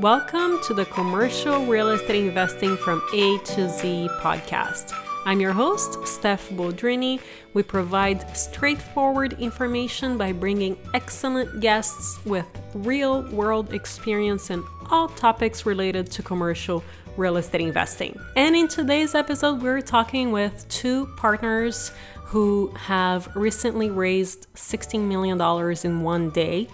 Welcome to the Commercial Real Estate Investing from A to Z podcast. I'm your host, Steph Boldrini. We provide straightforward information by bringing excellent guests with real world experience in all topics related to commercial real estate investing. And in today's episode, we're talking with two partners who have recently raised $16 million in one day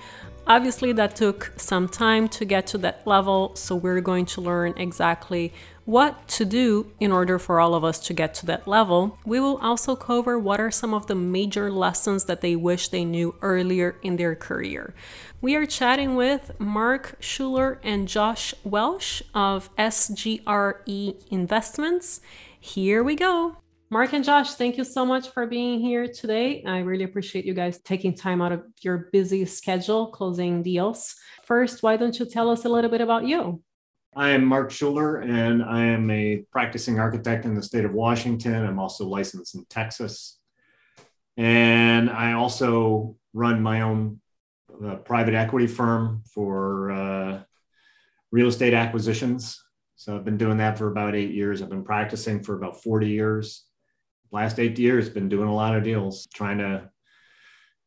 Obviously, that took some time to get to that level, so we're going to learn exactly what to do in order for all of us to get to that level. We will also cover what are some of the major lessons that they wish they knew earlier in their career. We are chatting with Mark Shuler and Josh Welch of SGRE Investments. Here we go. Mark and Josh, thank you so much for being here today. I really appreciate you guys taking time out of your busy schedule closing deals. First, why don't you tell us a little bit about you? I am Mark Shuler, and I am a practicing architect in the state of Washington. I'm also licensed in Texas. And I also run my own uh, private equity firm for uh, real estate acquisitions. So I've been doing that for about eight years. I've been practicing for about 40 years last eight years been doing a lot of deals trying to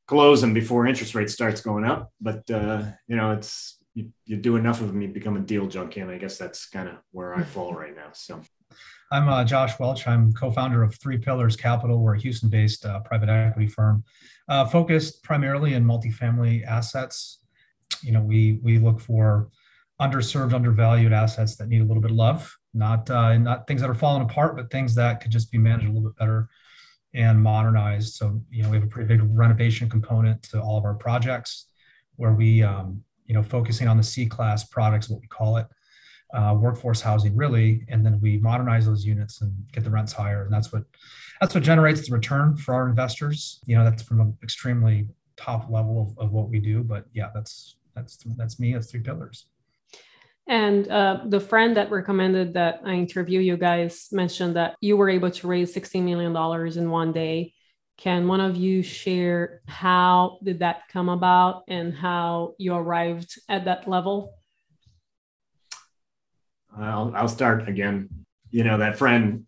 close them before interest rate starts going up. But uh, you know it's you, you, do enough of them you become a deal junkie and i guess that's kind of where i fall right now so. I'm uh, josh welch. I'm co-founder of three pillars capital. We're a houston-based uh, private equity firm uh, focused primarily in multifamily assets. You know we we look for underserved undervalued assets that need a little bit of love not uh, not things that are falling apart, but things that could just be managed a little bit better and modernized. So you know we have a pretty big renovation component to all of our projects, where we um, you know focusing on the C class products, what we call it, uh, workforce housing really, and then we modernize those units and get the rents higher, and that's what that's what generates the return for our investors. You know that's from an extremely top level of, of what we do, but yeah, that's that's that's me. That's three pillars. And uh, the friend that recommended that I interview you guys mentioned that you were able to raise $16 million in one day. Can one of you share how did that come about and how you arrived at that level? I'll, I'll start again. You know, that friend,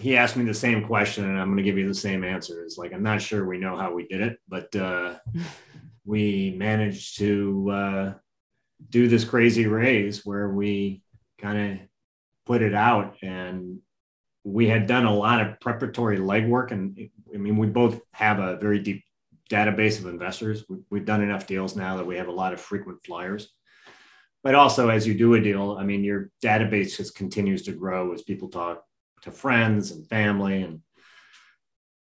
he asked me the same question and I'm going to give you the same answer. It's like, I'm not sure we know how we did it, but uh, we managed to uh, do this crazy raise where we kind of put it out and we had done a lot of preparatory legwork and i mean we both have a very deep database of investors. We, have done enough deals now that we have a lot of frequent flyers. But also as you do a deal i mean your database just continues to grow as people talk to friends and family. And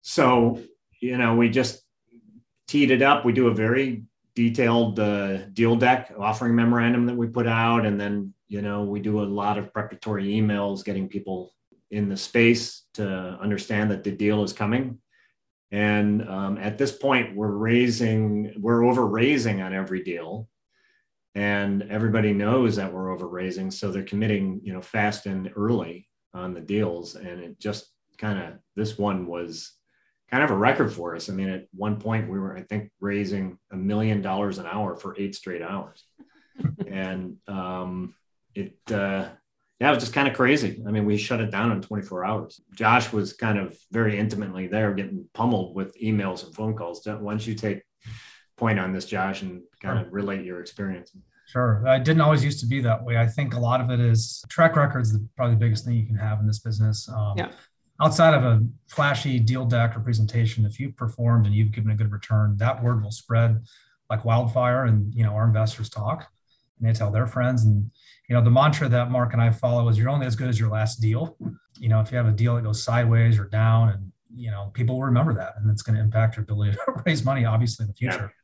so you know we just teed it up. We do a very detailed uh, deal deck offering memorandum that we put out. And then you know we do a lot of preparatory emails getting people in the space to understand that the deal is coming. And um, at this point we're raising we're over raising on every deal. And everybody knows that we're over raising so they're committing you know fast and early on the deals. And it just kind of this one was kind of a record for us. I mean, at one point we were, I think, raising a million dollars an hour for eight straight hours, and um, it, uh, yeah, it was just kind of crazy. I mean, we shut it down in 24 hours. Josh was kind of very intimately there, getting pummeled with emails and phone calls. Once you take point on this, Josh, and kind of relate your experience? Sure. I didn't always used to be that way. I think a lot of it is track records, the, probably the biggest thing you can have in this business. Um, yeah outside of a flashy deal deck or presentation, if you've performed and you've given a good return, that word will spread like wildfire. And you know, our investors talk and they tell their friends. And you know, the mantra that Mark and I follow is you're only as good as your last deal. You know, if you have a deal that goes sideways or down, and you know, people will remember that, and it's going to impact your ability to raise money, obviously, in the future. Yeah.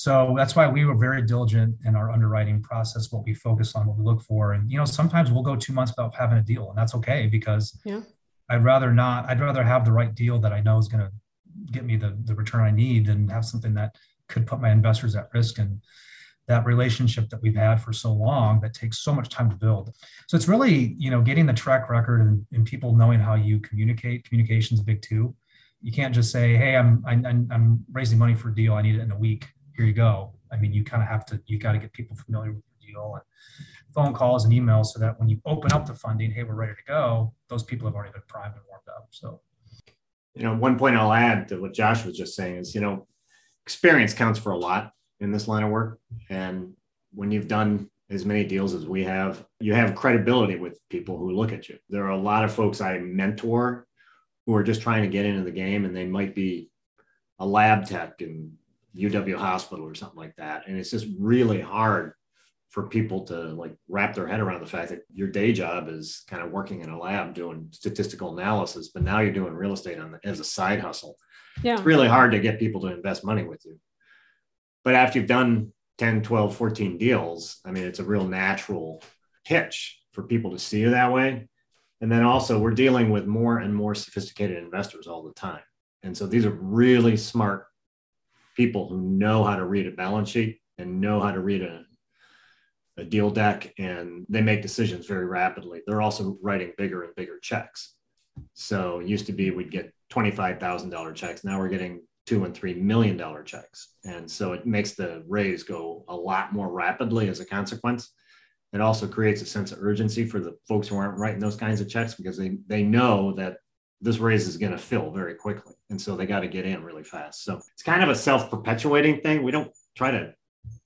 So that's why we were very diligent in our underwriting process, what we focus on, what we look for. And, you know, sometimes we'll go two months without having a deal and that's okay because yeah. I'd rather not. I'd rather have the right deal that I know is going to get me the the return I need than have something that could put my investors at risk and that relationship that we've had for so long that takes so much time to build. So it's really you know getting the track record and, and people knowing how you communicate. Communication is big too. You can't just say, "Hey, I'm I'm I'm raising money for a deal. I need it in a week. Here you go." I mean, you kind of have to. You got to get people familiar with the deal and phone calls and emails so that when you open up the funding, hey, we're ready to go, those people have already been primed and warmed up. So, you know, one point I'll add to what Josh was just saying is, you know, experience counts for a lot in this line of work. And when you've done as many deals as we have, you have credibility with people who look at you. There are a lot of folks I mentor who are just trying to get into the game and they might be a lab tech in UW hospital or something like that. And it's just really hard for people to like wrap their head around the fact that your day job is kind of working in a lab doing statistical analysis, but now you're doing real estate on the, as a side hustle. Yeah. It's really hard to get people to invest money with you. But after you've done 10, 12, 14 deals, I mean, it's a real natural pitch for people to see you that way. And then also, we're dealing with more and more sophisticated investors all the time. And so these are really smart people who know how to read a balance sheet and know how to read a, a deal deck, and they make decisions very rapidly. They're also writing bigger and bigger checks. So it used to be we'd get $25,000 checks. Now we're getting two and three million dollar checks. And so it makes the raise go a lot more rapidly as a consequence. It also creates a sense of urgency for the folks who aren't writing those kinds of checks because they, they know that this raise is going to fill very quickly. And so they got to get in really fast. So it's kind of a self perpetuating thing. We don't try to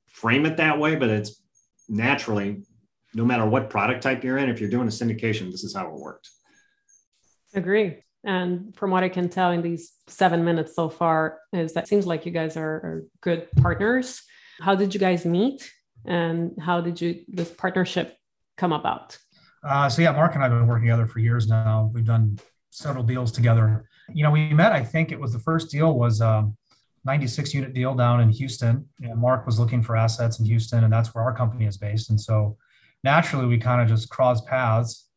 frame it that way, but it's naturally, no matter what product type you're in, if you're doing a syndication, this is how it works. Agree. And from what I can tell in these seven minutes so far, is that seems like you guys are, are good partners. How did you guys meet, and how did you this partnership come about? Uh, so yeah, Mark and I have been working together for years now. We've done several deals together. You know, we met. I think it was the first deal was a um, 96 unit deal down in Houston. You know, Mark was looking for assets in Houston, and that's where our company is based. And so naturally, we kind of just crossed paths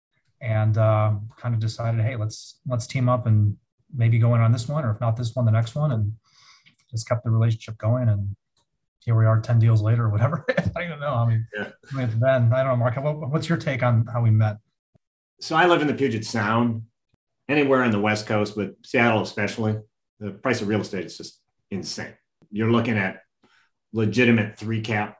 and uh, kind of decided, hey, let's let's team up and maybe go in on this one, or if not this one, the next one, and just kept the relationship going. And here we are, ten deals later, or whatever. I don't even know. I mean, yeah. I mean, Ben, I don't know, Mark. What, what's your take on how we met? So I live in the Puget Sound, anywhere on the West Coast, but Seattle especially. The price of real estate is just insane. You're looking at legitimate three cap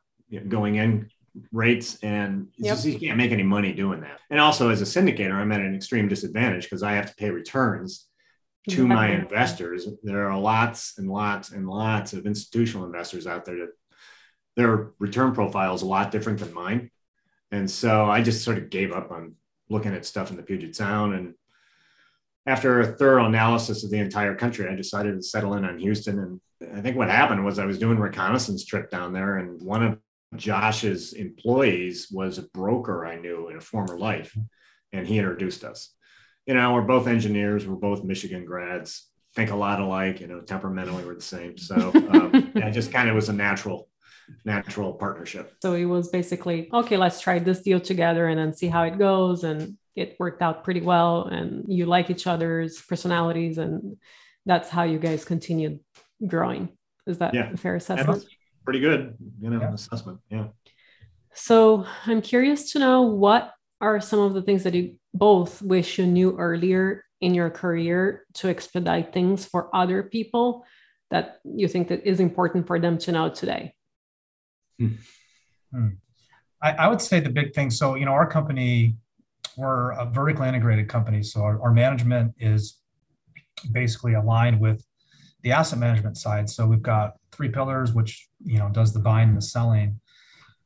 going in rates and yep. just, you can't make any money doing that. And also as a syndicator, I'm at an extreme disadvantage because I have to pay returns to my investors. There are lots and lots and lots of institutional investors out there that their return profile is a lot different than mine. And so I just sort of gave up on looking at stuff in the Puget Sound. And after a thorough analysis of the entire country, I decided to settle in on Houston. And I think what happened was I was doing reconnaissance trip down there, and one of Josh's employees was a broker I knew in a former life, and he introduced us. You know, we're both engineers, we're both Michigan grads, think a lot alike, you know, temperamentally we're the same. So um, yeah, it just kind of was a natural, natural partnership. So it was basically, okay, let's try this deal together and then see how it goes. And it worked out pretty well. And you like each other's personalities. And that's how you guys continued growing. Is that yeah. a fair assessment? pretty good, you know, yeah. assessment. Yeah. So I'm curious to know what are some of the things that you both wish you knew earlier in your career to expedite things for other people that you think that is important for them to know today? Hmm. Hmm. I, I, would say the big thing. So, you know, our company, we're a vertically integrated company. So our, our management is basically aligned with the asset management side. So we've got three pillars, which you know does the buying and the selling.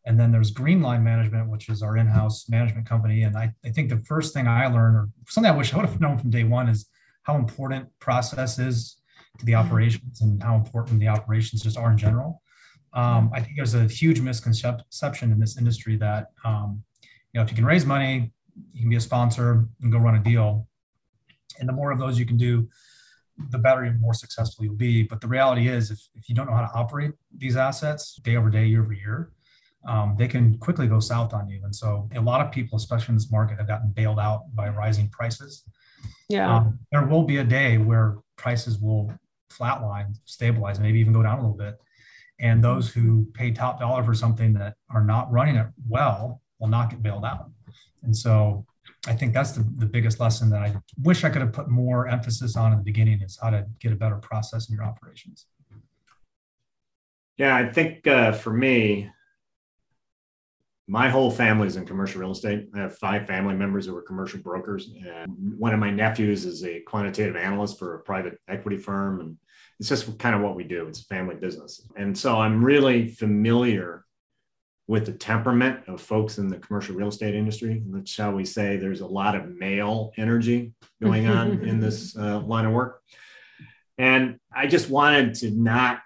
And then there's Greenline Management, which is our in-house management company. And I, I think the first thing I learned, or something I wish I would have known from day one, is how important process is to the operations and how important the operations just are in general. Um, I think there's a huge misconception in this industry that um, you know if you can raise money, you can be a sponsor and go run a deal, and the more of those you can do, the better and more successful you'll be. But the reality is, if, if you don't know how to operate these assets day over day, year over year, um, they can quickly go south on you. And so a lot of people, especially in this market, have gotten bailed out by rising prices. Yeah. Um, there will be a day where prices will flatline, stabilize, maybe even go down a little bit. And those who pay top dollar for something that are not running it well will not get bailed out. And so I think that's the, the biggest lesson that I wish I could have put more emphasis on in the beginning is how to get a better process in your operations. Yeah, I think uh, for me, my whole family is in commercial real estate. I have five family members who are commercial brokers. And one of my nephews is a quantitative analyst for a private equity firm. And it's just kind of what we do. It's a family business. And so I'm really familiar with the temperament of folks in the commercial real estate industry. Shall we say there's a lot of male energy going on in this uh, line of work. And I just wanted to not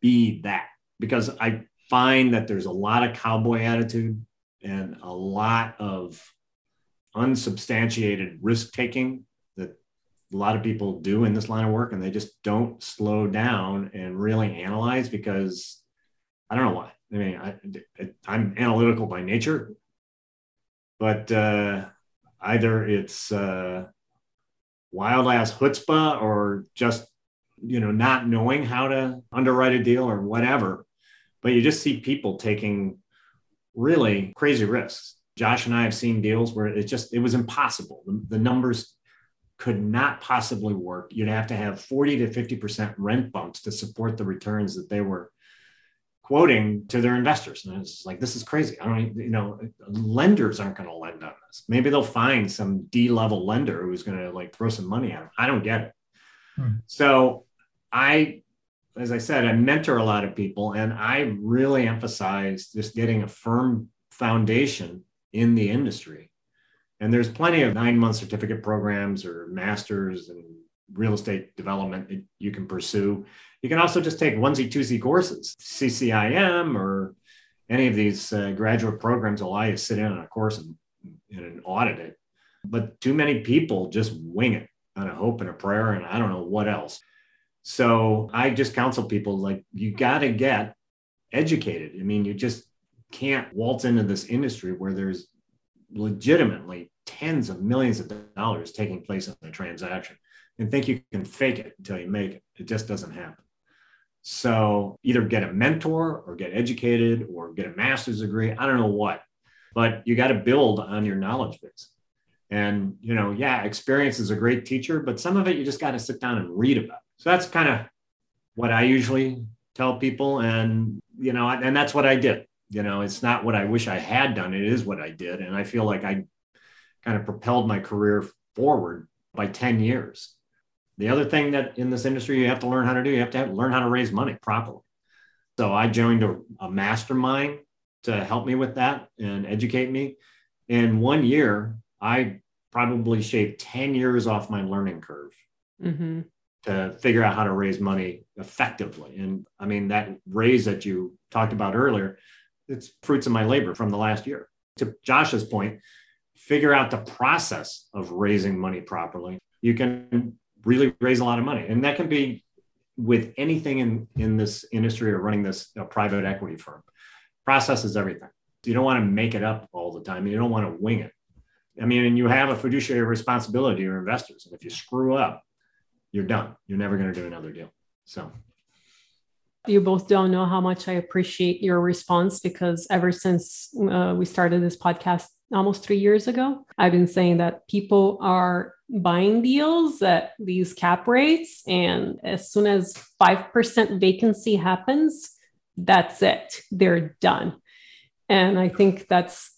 be that because I find that there's a lot of cowboy attitude and a lot of unsubstantiated risk taking that a lot of people do in this line of work and they just don't slow down and really analyze because I don't know why. I mean, I, am analytical by nature, but uh, either it's uh, wild ass chutzpah or just you know not knowing how to underwrite a deal or whatever but you just see people taking really crazy risks. Josh and I have seen deals where it just it was impossible. The, the numbers could not possibly work. You'd have to have 40 to 50% rent bumps to support the returns that they were quoting to their investors. And it's like, this is crazy. I don't, you know, lenders aren't going to lend on this. Maybe they'll find some D level lender who's going to like throw some money at them. I don't get it. Hmm. So I as I said, I mentor a lot of people, and I really emphasize just getting a firm foundation in the industry. And there's plenty of nine month certificate programs or masters and real estate development that you can pursue. You can also just take onesie twosie courses, CCIM or any of these uh, graduate programs allow you to sit in on a course and, and audit it. But too many people just wing it on a hope and a prayer and I don't know what else. So I just counsel people like, you got to get educated. I mean, you just can't waltz into this industry where there's legitimately tens of millions of dollars taking place in a transaction and think you can fake it until you make it. It just doesn't happen. So either get a mentor or get educated or get a master's degree. I don't know what, but you got to build on your knowledge base. And, you know, yeah, experience is a great teacher, but some of it you just got to sit down and read about. So that's kind of what I usually tell people. And, you know, and that's what I did. You know, it's not what I wish I had done. It is what I did. And I feel like I kind of propelled my career forward by 10 years. The other thing that in this industry you have to learn how to do, you have to have, learn how to raise money properly. So I joined a, a mastermind to help me with that and educate me. In one year, I probably shaved 10 years off my learning curve. Mm-hmm to figure out how to raise money effectively. And I mean, that raise that you talked about earlier, it's fruits of my labor from the last year. To Josh's point, figure out the process of raising money properly. You can really raise a lot of money. And that can be with anything in, in this industry or running this private equity firm. Process is everything. You don't want to make it up all the time. You don't want to wing it. I mean, and you have a fiduciary responsibility to your investors. And if you screw up, you're done. You're never going to do another deal. So you both don't know how much I appreciate your response because ever since uh, we started this podcast almost three years ago, I've been saying that people are buying deals at these cap rates. And as soon as 5% vacancy happens, that's it, they're done. And I think that's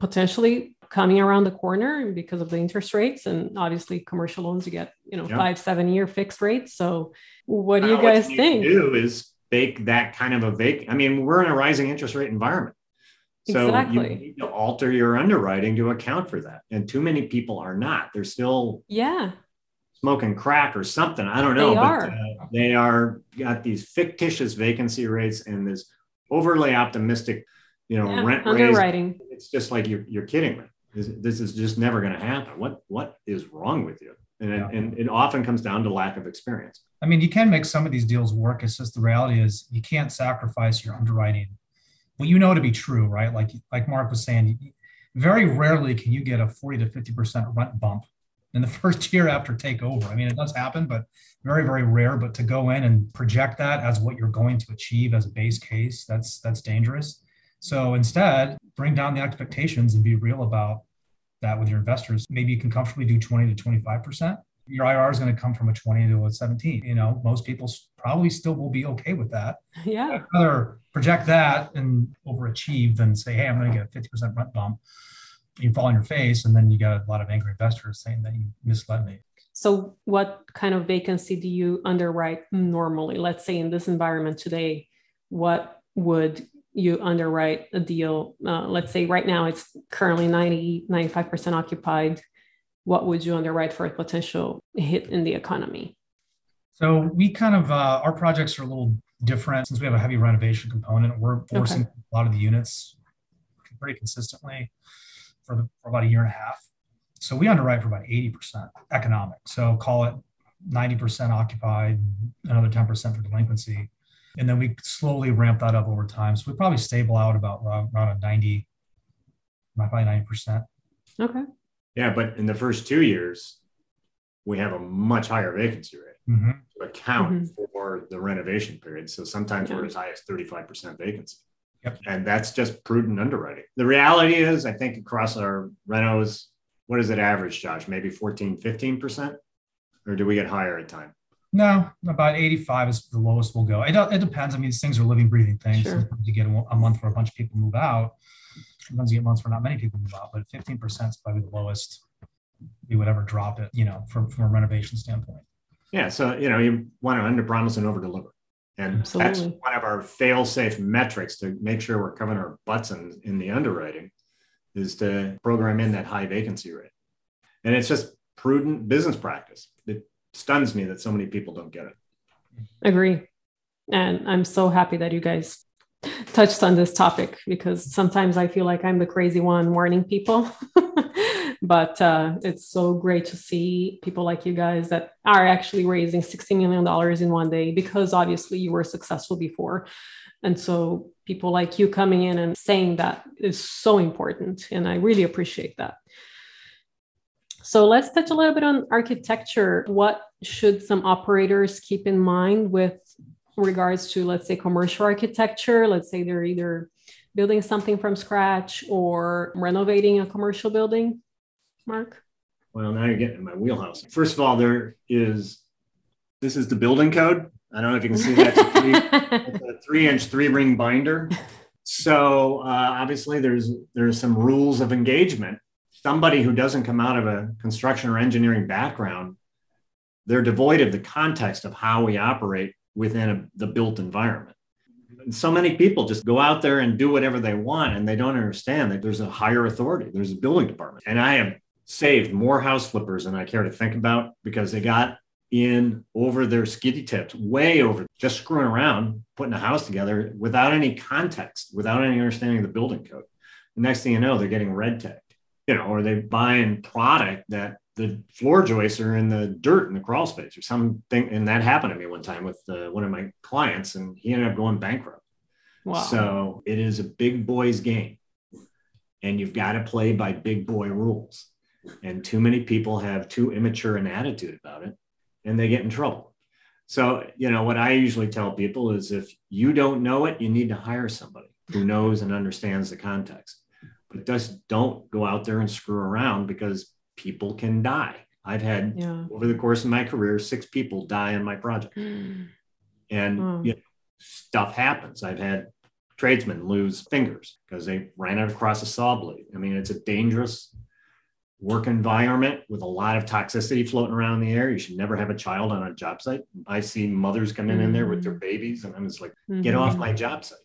potentially coming around the corner because of the interest rates and obviously commercial loans you get you know five seven year fixed rates so what do you guys think do is bake that kind of a vac i mean we're in a rising interest rate environment so exactly. you need to alter your underwriting to account for that and too many people are not they're still yeah smoking crack or something i don't know they but are. Uh, they are got these fictitious vacancy rates and this overly optimistic you know yeah, rent underwriting raise. it's just like you're, you're kidding me this, this is just never going to happen. What what is wrong with you? And, yeah. it, and it often comes down to lack of experience. I mean, you can make some of these deals work. It's just the reality is you can't sacrifice your underwriting. Well, you know to be true, right? Like like Mark was saying, very rarely can you get a 40 to 50% rent bump in the first year after takeover. I mean, it does happen, but very, very rare. But to go in and project that as what you're going to achieve as a base case, that's that's dangerous. So instead, bring down the expectations and be real about that with your investors. Maybe you can comfortably do 20 to 25%. Your IR is going to come from a 20 to a 17. You know, most people probably still will be okay with that. Yeah. I'd rather project that and overachieve than say, hey, I'm going to get a 50% rent bump. You fall on your face, and then you got a lot of angry investors saying that you misled me. So, what kind of vacancy do you underwrite normally? Let's say in this environment today, what would you underwrite a deal? Uh, let's say right now it's currently 90, 95% occupied. What would you underwrite for a potential hit in the economy? So, we kind of, uh, our projects are a little different since we have a heavy renovation component. We're forcing okay. a lot of the units pretty consistently for, the, for about a year and a half. So we underwrite for about 80% economic. So call it 90% occupied, another 10% for delinquency. And then we slowly ramp that up over time. So we probably stable out about around, around a 90, probably 90%. Okay. Yeah. But in the first two years, we have a much higher vacancy rate mm-hmm. To account mm-hmm. for the renovation period. So sometimes yeah. we're as high as 35% vacancy. Yep. And that's just prudent underwriting. The reality is, I think across our renos, what is it average, Josh? Maybe 14, 15%? Or do we get higher at time? No, about 85 is the lowest we'll go. It, it depends. I mean, these things are living, breathing things. Sure. Sometimes you get a, a, month where a bunch of people move out. Sometimes you get months where not many people move out, but 15% is probably the lowest we would ever drop it, you know, from, from a renovation standpoint. Yeah. So, you know, you want to under promise and over deliver. And Absolutely. that's one of our fail safe metrics to make sure we're covering our butts in, in the underwriting is to program in that high vacancy rate. And it's just prudent business practice. It stuns me that so many people don't get it. Agree. And I'm so happy that you guys touched on this topic because sometimes I feel like I'm the crazy one warning people. but uh, it's so great to see people like you guys that are actually raising $60 million in one day because obviously you were successful before. And so people like you coming in and saying that is so important. And I really appreciate that. So let's touch a little bit on architecture. What should some operators keep in mind with regards to, let's say, commercial architecture? Let's say they're either building something from scratch or renovating a commercial building. Mark? Well, now you're getting in my wheelhouse. First of all, there is this is the building code. I don't know if you can see that. It's a three, inch, three ring binder. So uh, obviously, there's there's some rules of engagement. Somebody who doesn't come out of a construction or engineering background, they're devoid of the context of how we operate within a, the built environment. And so many people just go out there and do whatever they want, and they don't understand that there's a higher authority. There's a building department, and I have saved more house flippers than I care to think about because they got in over their skiddy tips, way over, just screwing around, putting a house together without any context, without any understanding of the building code. The next thing you know, they're getting red tagged, you know, or they buying product that the floor joists are in the dirt in the crawl space or something. And that happened to me one time with uh, one of my clients, and he ended up going bankrupt. Wow. So it is a big boys game, and you've got to play by big boy rules. And too many people have too immature an attitude about it and they get in trouble. So, you know, what I usually tell people is if you don't know it, you need to hire somebody who knows and understands the context. But just don't go out there and screw around because people can die. I've had yeah. over the course of my career, six people die on my project. Mm. And mm. You know, stuff happens. I've had tradesmen lose fingers because they ran it across a saw blade. I mean, it's a dangerous work environment with a lot of toxicity floating around in the air. You should never have a child on a job site. I see mothers coming mm-hmm. in there with their mm-hmm. babies, and I'm just like, mm-hmm. get off my job site.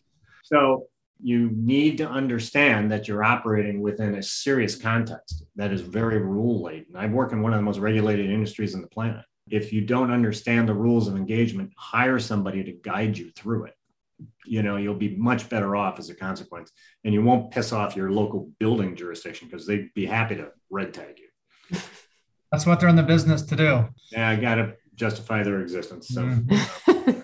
So you need to understand that you're operating within a serious context that is very rule laden. I work in one of the most regulated industries on the planet. If you don't understand the rules of engagement, hire somebody to guide you through it you know you'll be much better off as a consequence and you won't piss off your local building jurisdiction because they'd be happy to red tag you that's what they're in the business to do yeah i gotta justify their existence so mm.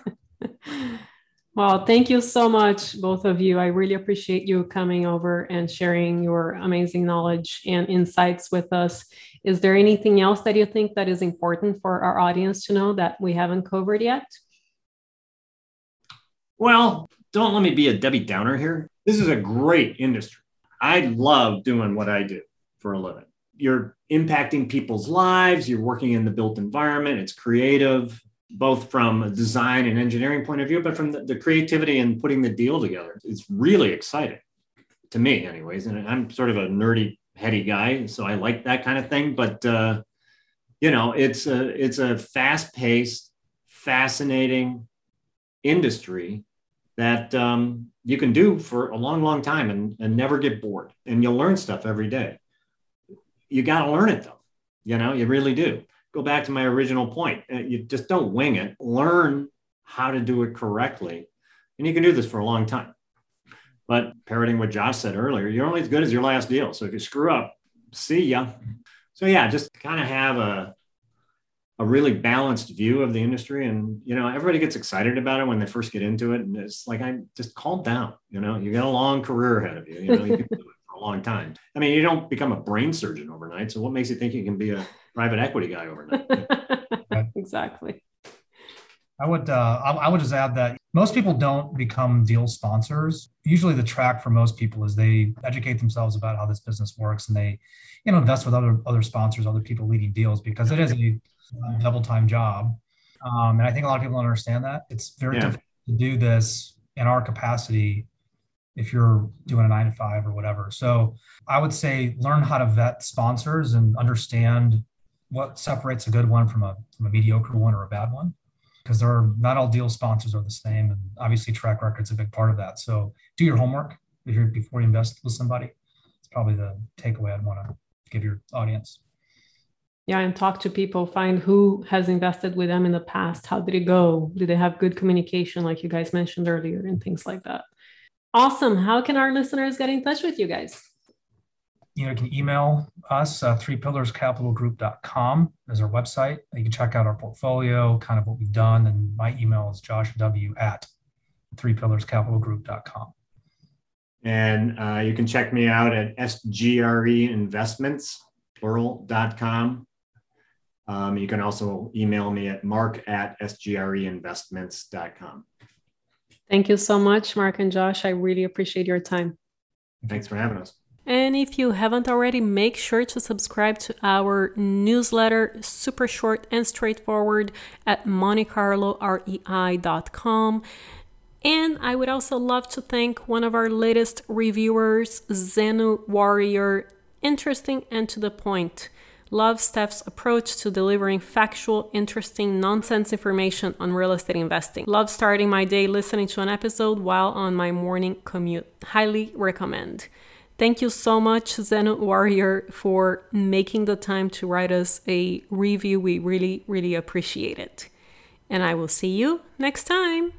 well thank you so much both of you i really appreciate you coming over and sharing your amazing knowledge and insights with us is there anything else that you think that is important for our audience to know that we haven't covered yet well, don't let me be a Debbie Downer here. This is a great industry. I love doing what I do for a living. You're impacting people's lives, you're working in the built environment, it's creative. Both from a design and engineering point of view, but from the, the creativity and putting the deal together. It's really exciting to me, anyways. And I'm sort of a nerdy, heady guy, so I like that kind of thing. But uh, you know, it's a it's a fast-paced, fascinating industry that um, you can do for a long, long time and, and never get bored. And you'll learn stuff every day. You got to learn it though. You know, you really do. Go back to my original point. Uh, you just don't wing it. Learn how to do it correctly. And you can do this for a long time. But parroting what Josh said earlier, you're only as good as your last deal. So if you screw up, see ya. So yeah, just kind of have a a really balanced view of the industry and you know everybody gets excited about it when they first get into it and it's like i just calm down you know you got a long career ahead of you you know you can do it long time i mean you don't become a brain surgeon overnight so what makes you think you can be a private equity guy overnight exactly i would uh, I, I would just add that most people don't become deal sponsors usually the track for most people is they educate themselves about how this business works and they you know invest with other other sponsors other people leading deals because it is a double time job. Um, and I think a lot of people don't understand that. It's very yeah. difficult to do this in our capacity if you're doing a nine to five or whatever. So I would say learn how to vet sponsors and understand what separates a good one from a, from a mediocre one or a bad one. Because there are not all deal sponsors are the same. And obviously track record's a big part of that. So do your homework if you're before you invest with somebody. It's probably the takeaway I'd want to give your audience yeah and talk to people find who has invested with them in the past how did it go did they have good communication like you guys mentioned earlier and things like that awesome. How can our listeners get in touch with you guys? You know you can email us uh, three pillars capital group.com is our website. You can check out our portfolio kind of what we've done and my email is josh w at three pillars capital group.com and uh, you can check me out at sgreinvestments plural.com um, you can also email me at mark at sgreinvestments.com. Thank you so much, Mark and Josh. I really appreciate your time. Thanks for having us. And if you haven't already, make sure to subscribe to our newsletter, super short and straightforward, at montecarlorei.com. And I would also love to thank one of our latest reviewers, Zenu Warrior. Interesting and to the point. Love Steph's approach to delivering factual, interesting, nonsense information on real estate investing. Love starting my day listening to an episode while on my morning commute. Highly recommend. Thank you so much, Zen Warrior, for making the time to write us a review. We really, really appreciate it. And I will see you next time.